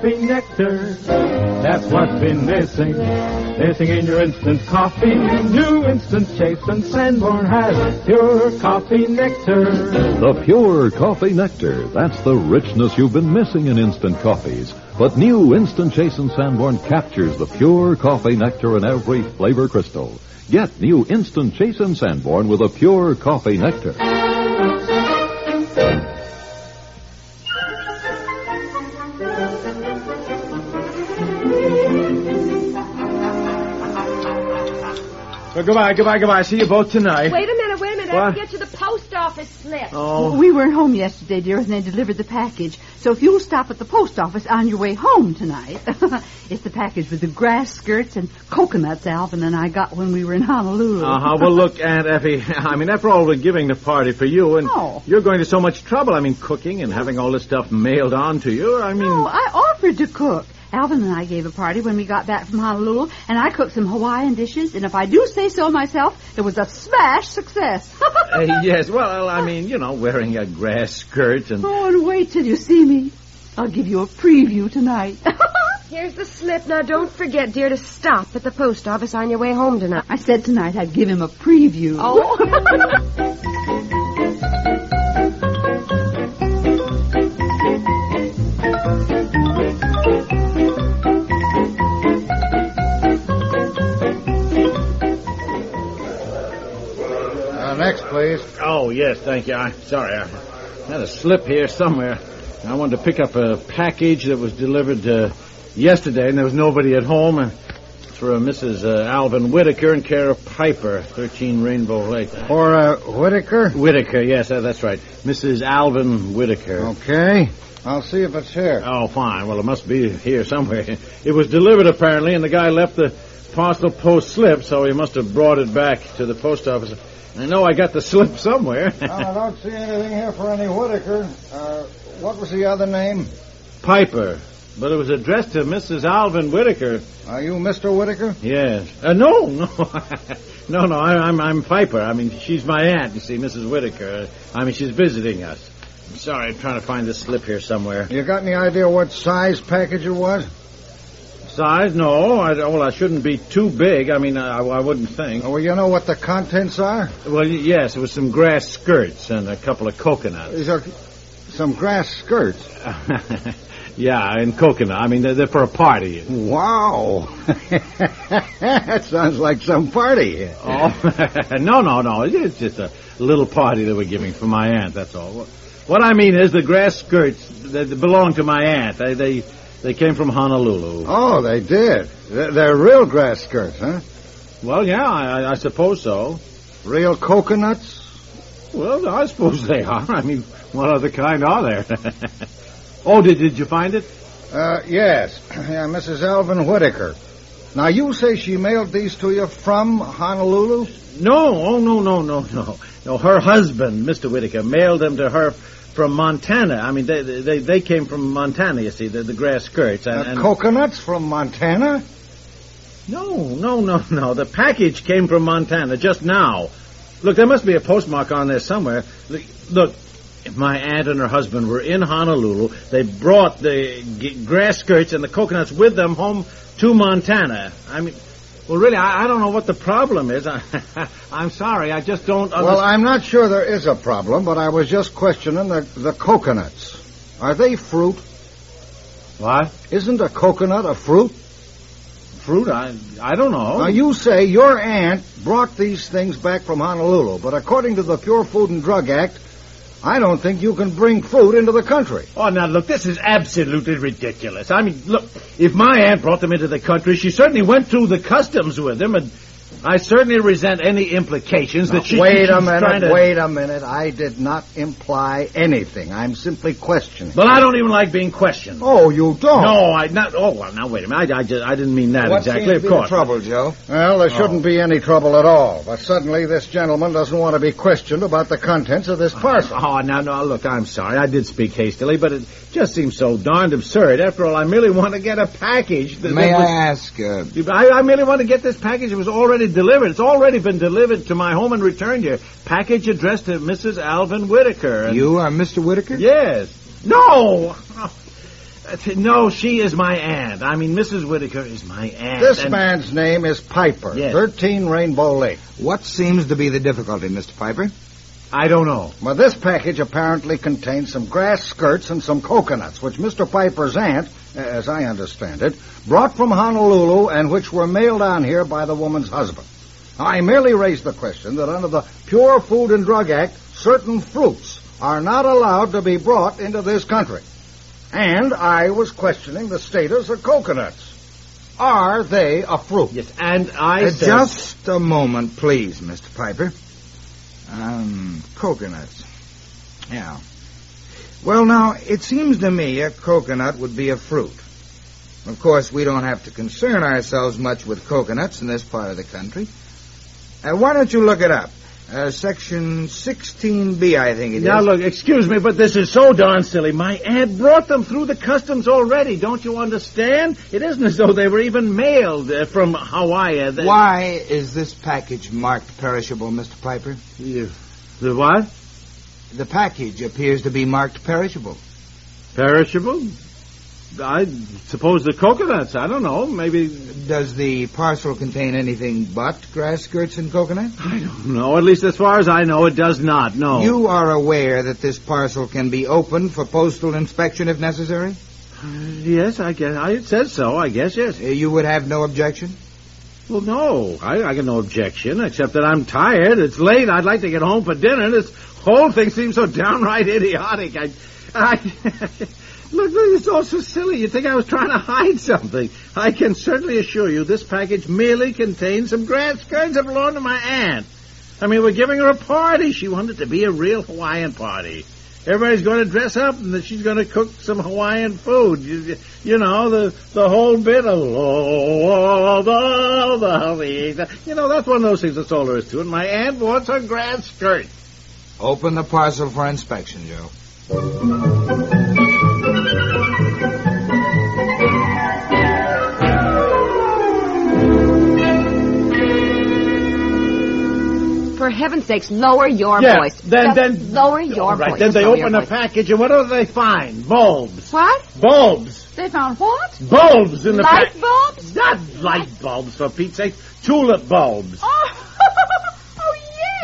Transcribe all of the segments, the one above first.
Coffee nectar, that's what's been missing. Missing in your instant coffee. New instant chase and Sanborn has pure coffee nectar. The pure coffee nectar. That's the richness you've been missing in instant coffees. But new Instant Chase and Sanborn captures the pure coffee nectar in every flavor crystal. Get new Instant Chase and Sanborn with a pure coffee nectar. Well, goodbye, goodbye, goodbye. See you both tonight. Wait a minute, wait a minute. I have to get you the post office slip. Oh, We weren't home yesterday, dear, and they delivered the package. So if you'll stop at the post office on your way home tonight, it's the package with the grass skirts and coconuts Alvin and I got when we were in Honolulu. Uh-huh. Well, look, Aunt Effie, I mean, after all, we're giving the party for you, and Oh. you're going to so much trouble. I mean, cooking and having all this stuff mailed on to you. I mean, Oh, I offered to cook. Alvin and I gave a party when we got back from Honolulu, and I cooked some Hawaiian dishes, and if I do say so myself, it was a smash success. uh, yes, well, I mean, you know, wearing a grass skirt and... Oh, and wait till you see me. I'll give you a preview tonight. Here's the slip. Now, don't forget, dear, to stop at the post office on your way home tonight. I said tonight I'd give him a preview. Oh. next, please. Oh, yes, thank you. I'm sorry, I had a slip here somewhere. I wanted to pick up a package that was delivered uh, yesterday, and there was nobody at home. Uh, it's for uh, Mrs. Uh, Alvin Whitaker in care of Piper, 13 Rainbow Lake. For uh, Whitaker. Whitaker, yes, uh, that's right. Mrs. Alvin Whitaker. Okay. I'll see if it's here. Oh, fine. Well, it must be here somewhere. It was delivered, apparently, and the guy left the parcel post slip, so he must have brought it back to the post office. I know I got the slip somewhere. I don't see anything here for any Whitaker. Uh, what was the other name? Piper. But it was addressed to Mrs. Alvin Whitaker. Are you Mr. Whitaker? Yes. Uh, no, no. no, no, I, I'm, I'm Piper. I mean, she's my aunt, you see, Mrs. Whitaker. I mean, she's visiting us. I'm sorry, I'm trying to find this slip here somewhere. You got any idea what size package it was? Size? No. I, well, I shouldn't be too big. I mean, I, I wouldn't think. Well, you know what the contents are? Well, y- yes, it was some grass skirts and a couple of coconuts. These are some grass skirts. yeah, and coconut. I mean, they're, they're for a party. Wow. that sounds like some party. Oh, no, no, no. It's just a little party that we're giving for my aunt, that's all. What I mean is the grass skirts that that belong to my aunt. They, they, they came from Honolulu. Oh, they did. They're, they're real grass skirts, huh? Well, yeah, I, I suppose so. Real coconuts? Well, I suppose they are. I mean, what other kind are there? oh, did, did you find it? Uh, yes. Yeah, Mrs. Alvin Whitaker. Now, you say she mailed these to you from Honolulu? No, oh, no, no, no, no. No, her husband, Mr. Whitaker, mailed them to her from Montana. I mean, they they, they came from Montana, you see, the, the grass skirts. And, and- coconuts from Montana? No, no, no, no. The package came from Montana just now. Look, there must be a postmark on there somewhere. Look, Look, if my aunt and her husband were in Honolulu, they brought the g- grass skirts and the coconuts with them home to Montana. I mean, well, really, I, I don't know what the problem is. I, I'm sorry, I just don't understand. Well, I'm not sure there is a problem, but I was just questioning the, the coconuts. Are they fruit? What? Isn't a coconut a fruit? Fruit? I, I don't know. Now, you say your aunt brought these things back from Honolulu, but according to the Pure Food and Drug Act, I don't think you can bring fruit into the country. Oh, now look, this is absolutely ridiculous. I mean, look, if my aunt brought them into the country, she certainly went through the customs with them, and I certainly resent any implications that she wait a minute, to... wait a minute. I did not imply anything. I'm simply questioning. Well, I don't even like being questioned. Oh, you don't? No, I not. Oh, well, now wait a minute. I, I just I didn't mean that What exactly. seems Of course. trouble, Joe? Well, there shouldn't be any trouble at all. But suddenly this gentleman doesn't want to be questioned about the contents of this parcel. Oh, now, no, look, I'm sorry. I did speak hastily, but it just seems so darned absurd. After all, I merely want to get a package. That, May that I ask, uh, I, I merely want to get this package. It was already delivered. It's already been delivered to my home and returned here. Package addressed to Mrs. Alvin Whitaker. And- you are Mr. Whitaker? Yes. No! No, she is my aunt. I mean, Mrs. Whitaker is my aunt. This and- man's name is Piper, Yes. 13 Rainbow Lake. What seems to be the difficulty, Mr. Piper? I don't know. Well, this package apparently contains some grass skirts and some coconuts, which Mr. Piper's aunt, as I understand it, brought from Honolulu and which were mailed down here by the woman's husband. I merely raised the question that under the Pure Food and Drug Act, certain fruits are not allowed to be brought into this country. And I was questioning the status of coconuts. Are they a fruit? Yes, and I Uh, said... just a moment, please, Mr. Piper. Um, coconuts. Yeah. Well, now, it seems to me a coconut would be a fruit. Of course, we don't have to concern ourselves much with coconuts in this part of the country. Uh, why don't you look it up? Uh, section 16B, I think it is. Now, look, excuse me, but this is so darn silly. My aunt brought them through the customs already. Don't you understand? It isn't as though they were even mailed uh, from Hawaii. They- Why is this package marked perishable, Mr. Piper? You- The what? The package appears to be marked perishable. Perishable? I suppose the coconuts. I don't know. Maybe. Does the parcel contain anything but grass skirts and coconuts? I don't know. At least as far as I know, it does not. No. You are aware that this parcel can be opened for postal inspection if necessary? Yes, I guess. I, it says so. I guess yes. Uh, You would have no objection? Well, no. I, I got no objection, except that I'm tired. It's late. I'd like to get home for dinner. This whole thing seems so downright idiotic. I, I. Look, it's all so silly. You think I was trying to hide something. I can certainly assure you this package merely contains some grass skirts that belong to my aunt. I mean, we're giving her a party. She wanted to be a real Hawaiian party. Everybody's going to dress up and that she's going to cook some Hawaiian food. You, you know, the the whole bit of oh, the, the, you know, that's one of those things that's all there is to it. My aunt wants her grass skirt. Open the parcel for inspection, Joe. For heaven's sakes, lower your Yeah, voice. then- Just then- lower your right, voice. then they open the package and what do they find? Bulbs. What? Bulbs. They found what? Bulbs in the Light pack- bulbs? Not light bulbs, for Pete's sake. Tulip bulbs. Oh, oh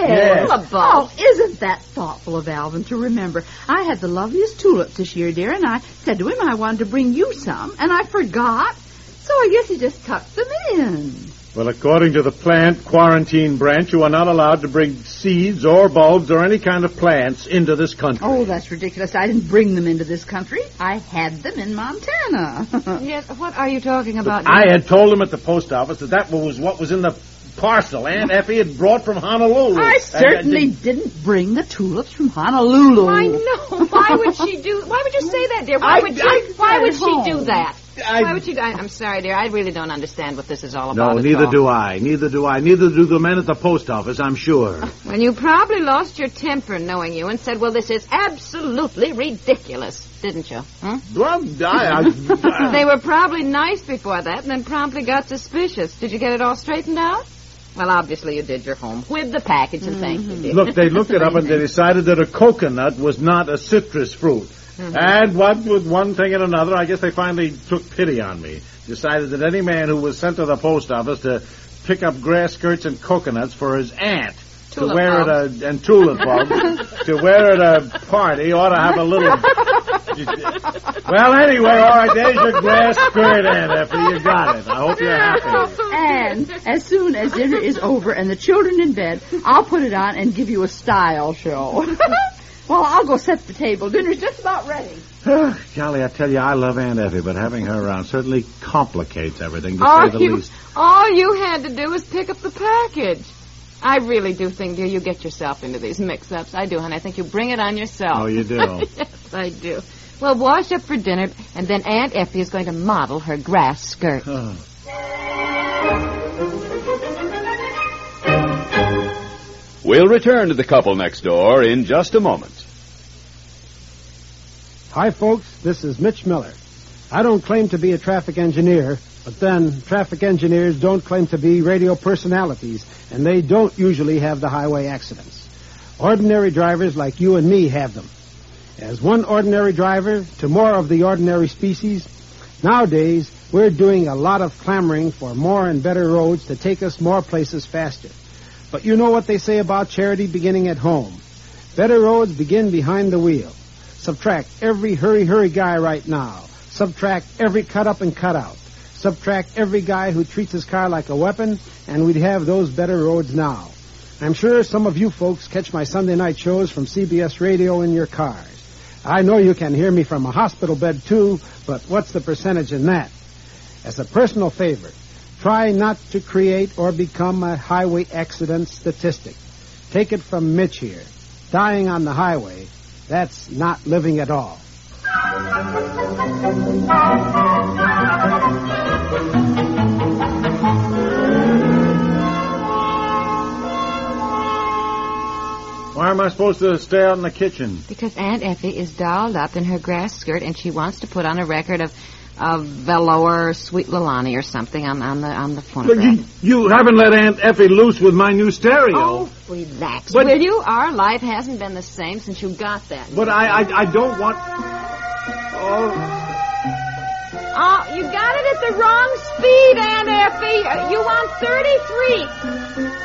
yes. Yes. Oh, isn't that thoughtful of Alvin to remember? I had the loveliest tulips this year, dear, and I said to him I wanted to bring you some, and I forgot. So I guess he just tucked them in. Well, according to the plant quarantine branch, you are not allowed to bring seeds or bulbs or any kind of plants into this country. Oh, that's ridiculous. I didn't bring them into this country. I had them in Montana. Yes, what are you talking about? I had told him at the post office that that was what was in the parcel Aunt Effie had brought from Honolulu. I certainly and- didn't bring the tulips from Honolulu. I know. Why would she do? Why would you say that, dear? Why I- would I- she? Why would she home. do that? I- why would she? I, I'm sorry, dear. I really don't understand what this is all No, about. at neither all. do I. Neither do I. Neither do the men at the post office, I'm sure. Well, you probably lost your temper knowing you and said, "Well, this is absolutely ridiculous," didn't you? Huh? well, I, I, They were probably nice before that, and then promptly got suspicious. Did you get it all straightened out? Well, obviously you did your home with the package, and thank you, mhm. dear. Look, they looked it up and they decided that a coconut was not a citrus fruit. Mm-hmm. And what with one thing and another, I guess they finally took pity on me. Decided that any man who was sent to the post office to pick up grass skirts and coconuts for his aunt Tulip to wear bulbs. at a and tulip bulbs to wear at a party ought to have a little. well, anyway, all right. There's your grass skirt, Aunt Effie. You got it. I hope you're happy. And as soon as dinner is over and the children in bed, I'll put it on and give you a style show. Well, I'll go set the table. Dinner's just about ready. Ah, golly, I tell you, I love Aunt Effie, but having her around certainly complicates everything, to all say the you, least. all you had to do was pick up the package. I really do think, dear, you get yourself into these mix-ups. I do, and I think you bring it on yourself. Oh, you do? yes, I do. Well, wash up for dinner, and then Aunt Effie is going to model her grass skirt. We'll return to the couple next door in just a moment. Hi, folks. This is Mitch Miller. I don't claim to be a traffic engineer, but then traffic engineers don't claim to be radio personalities, and they don't usually have the highway accidents. Ordinary drivers like you and me have them. As one ordinary driver to more of the ordinary species, nowadays we're doing a lot of clamoring for more and better roads to take us more places faster. But you know what they say about charity beginning at home. Better roads begin behind the wheel. Subtract every hurry hurry guy right now. Subtract every cut up and cut out. Subtract every guy who treats his car like a weapon, and we'd have those better roads now. I'm sure some of you folks catch my Sunday night shows from CBS radio in your cars. I know you can hear me from a hospital bed too, but what's the percentage in that? As a personal favor, try not to create or become a highway accident statistic. Take it from Mitch here. Dying on the highway, that's not living at all. Why am I supposed to stay out in the kitchen? Because Aunt Effie is dolled up in her grass skirt, and she wants to put on a record of of Velour, Sweet Leilani, or something on, on the on the But phonograph. you, you haven't let Aunt Effie loose with my new stereo. Oh, relax. But- Will you? Our life hasn't been the same since you got that. But I, I, I don't want. Oh, Oh, you got it at the wrong speed, Aunt Effie. Uh, You want 33.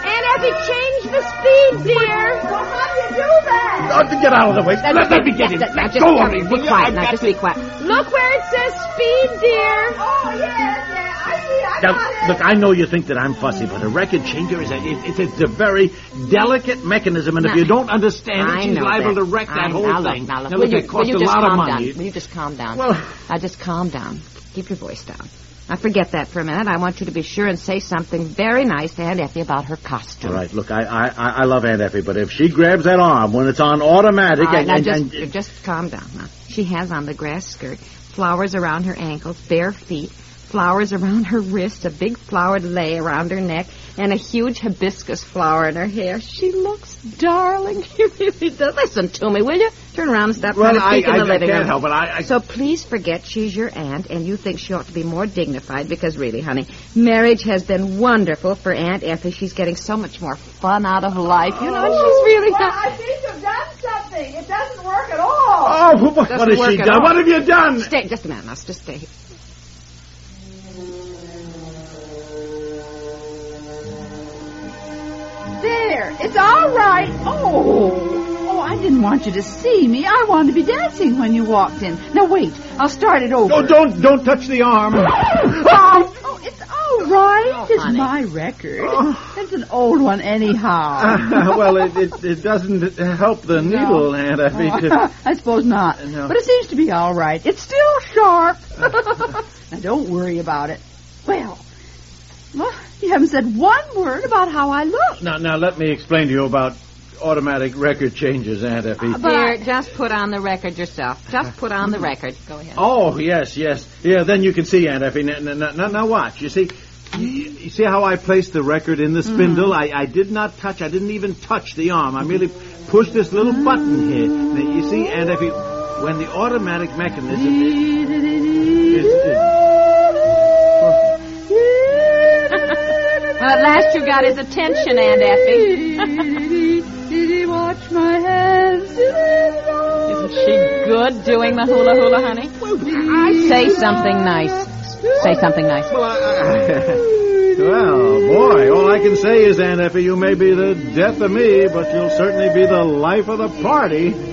Aunt Effie, change the speed, dear. Well, how do you do that? oh, get out of the way. Let, let me get him. Now, Let just, go of just me. be will you? quiet. I've Now, just be quiet. Look where it says speed, dear. Oh, yes, yeah. I. I Now, look, I know you think that I'm fussy, but a record changer is a, it, it's a very delicate mechanism, and if you don't understand I it, she's liable that. to wreck that whole now, thing. Now, look, Now, will look, you, it cost will you a just lot of calm money. down? Will you just calm down? Well- now just calm down. Keep your voice down. Now forget that for a minute. I want you to be sure and say something very nice to Aunt Effie about her costume. All right, look, I, I, I I love Aunt Effie, but if she grabs that arm when it's on automatic All right, and, now and, just, and- just calm down. Now, she has on the grass skirt, flowers around her ankles, bare feet, flowers around her wrist, a big flowered lei around her neck, and a huge hibiscus flower in her hair. She looks darling. She really does. Listen to me, will you? Turn around and stop well, trying to I, peek in I, the I living can't room. help it. I, I So please forget she's your aunt, and you think she ought to be more dignified because really, honey, marriage has been wonderful for Aunt Effie. She's getting so much more fun out of life. You know, and she's oh, really Well, not. I think you've done something. It doesn't work at all. Oh, what, what has she done? all. What have you done? Stay, just a minute, now. Just stay here. There. It's all right. Oh. Oh, I didn't want you to see me. I wanted to be dancing when you walked in. Now wait. I'll start it over. Oh, don't don't touch the arm. Oh, oh, it's all right. Oh, it's honey. my record. Oh. It's an old one anyhow. well, it, it it doesn't help the needle, Aunt Effie. to- oh, I suppose not. No. But it seems to be all right. It's still sharp. Uh. now, don't worry about it. Well, well, you haven't said one word about how I look. Now, now let me explain to you about automatic record changes, Aunt Effie. Uh, Dear, just put on the record yourself. Just put on the record. Go ahead. Oh, yes, yes. Yeah, then you can see, Aunt Effie. Now, now, now, now watch. You see, you, you see how I placed the record in the mm-hmm. spindle? I, I did not touch, I didn't even touch the arm. I merely pushed this little button here. Now, you see, Aunt Effie, when the automatic mechanism is... is, is at last you got his attention, Aunt Effie. Watch my hands. Isn't she good doing the hula hula, honey? Say something nice. Say something nice. well, I, well, boy, all I can say is, Aunt Effie, you may be the death of me, but you'll certainly be the life of the party.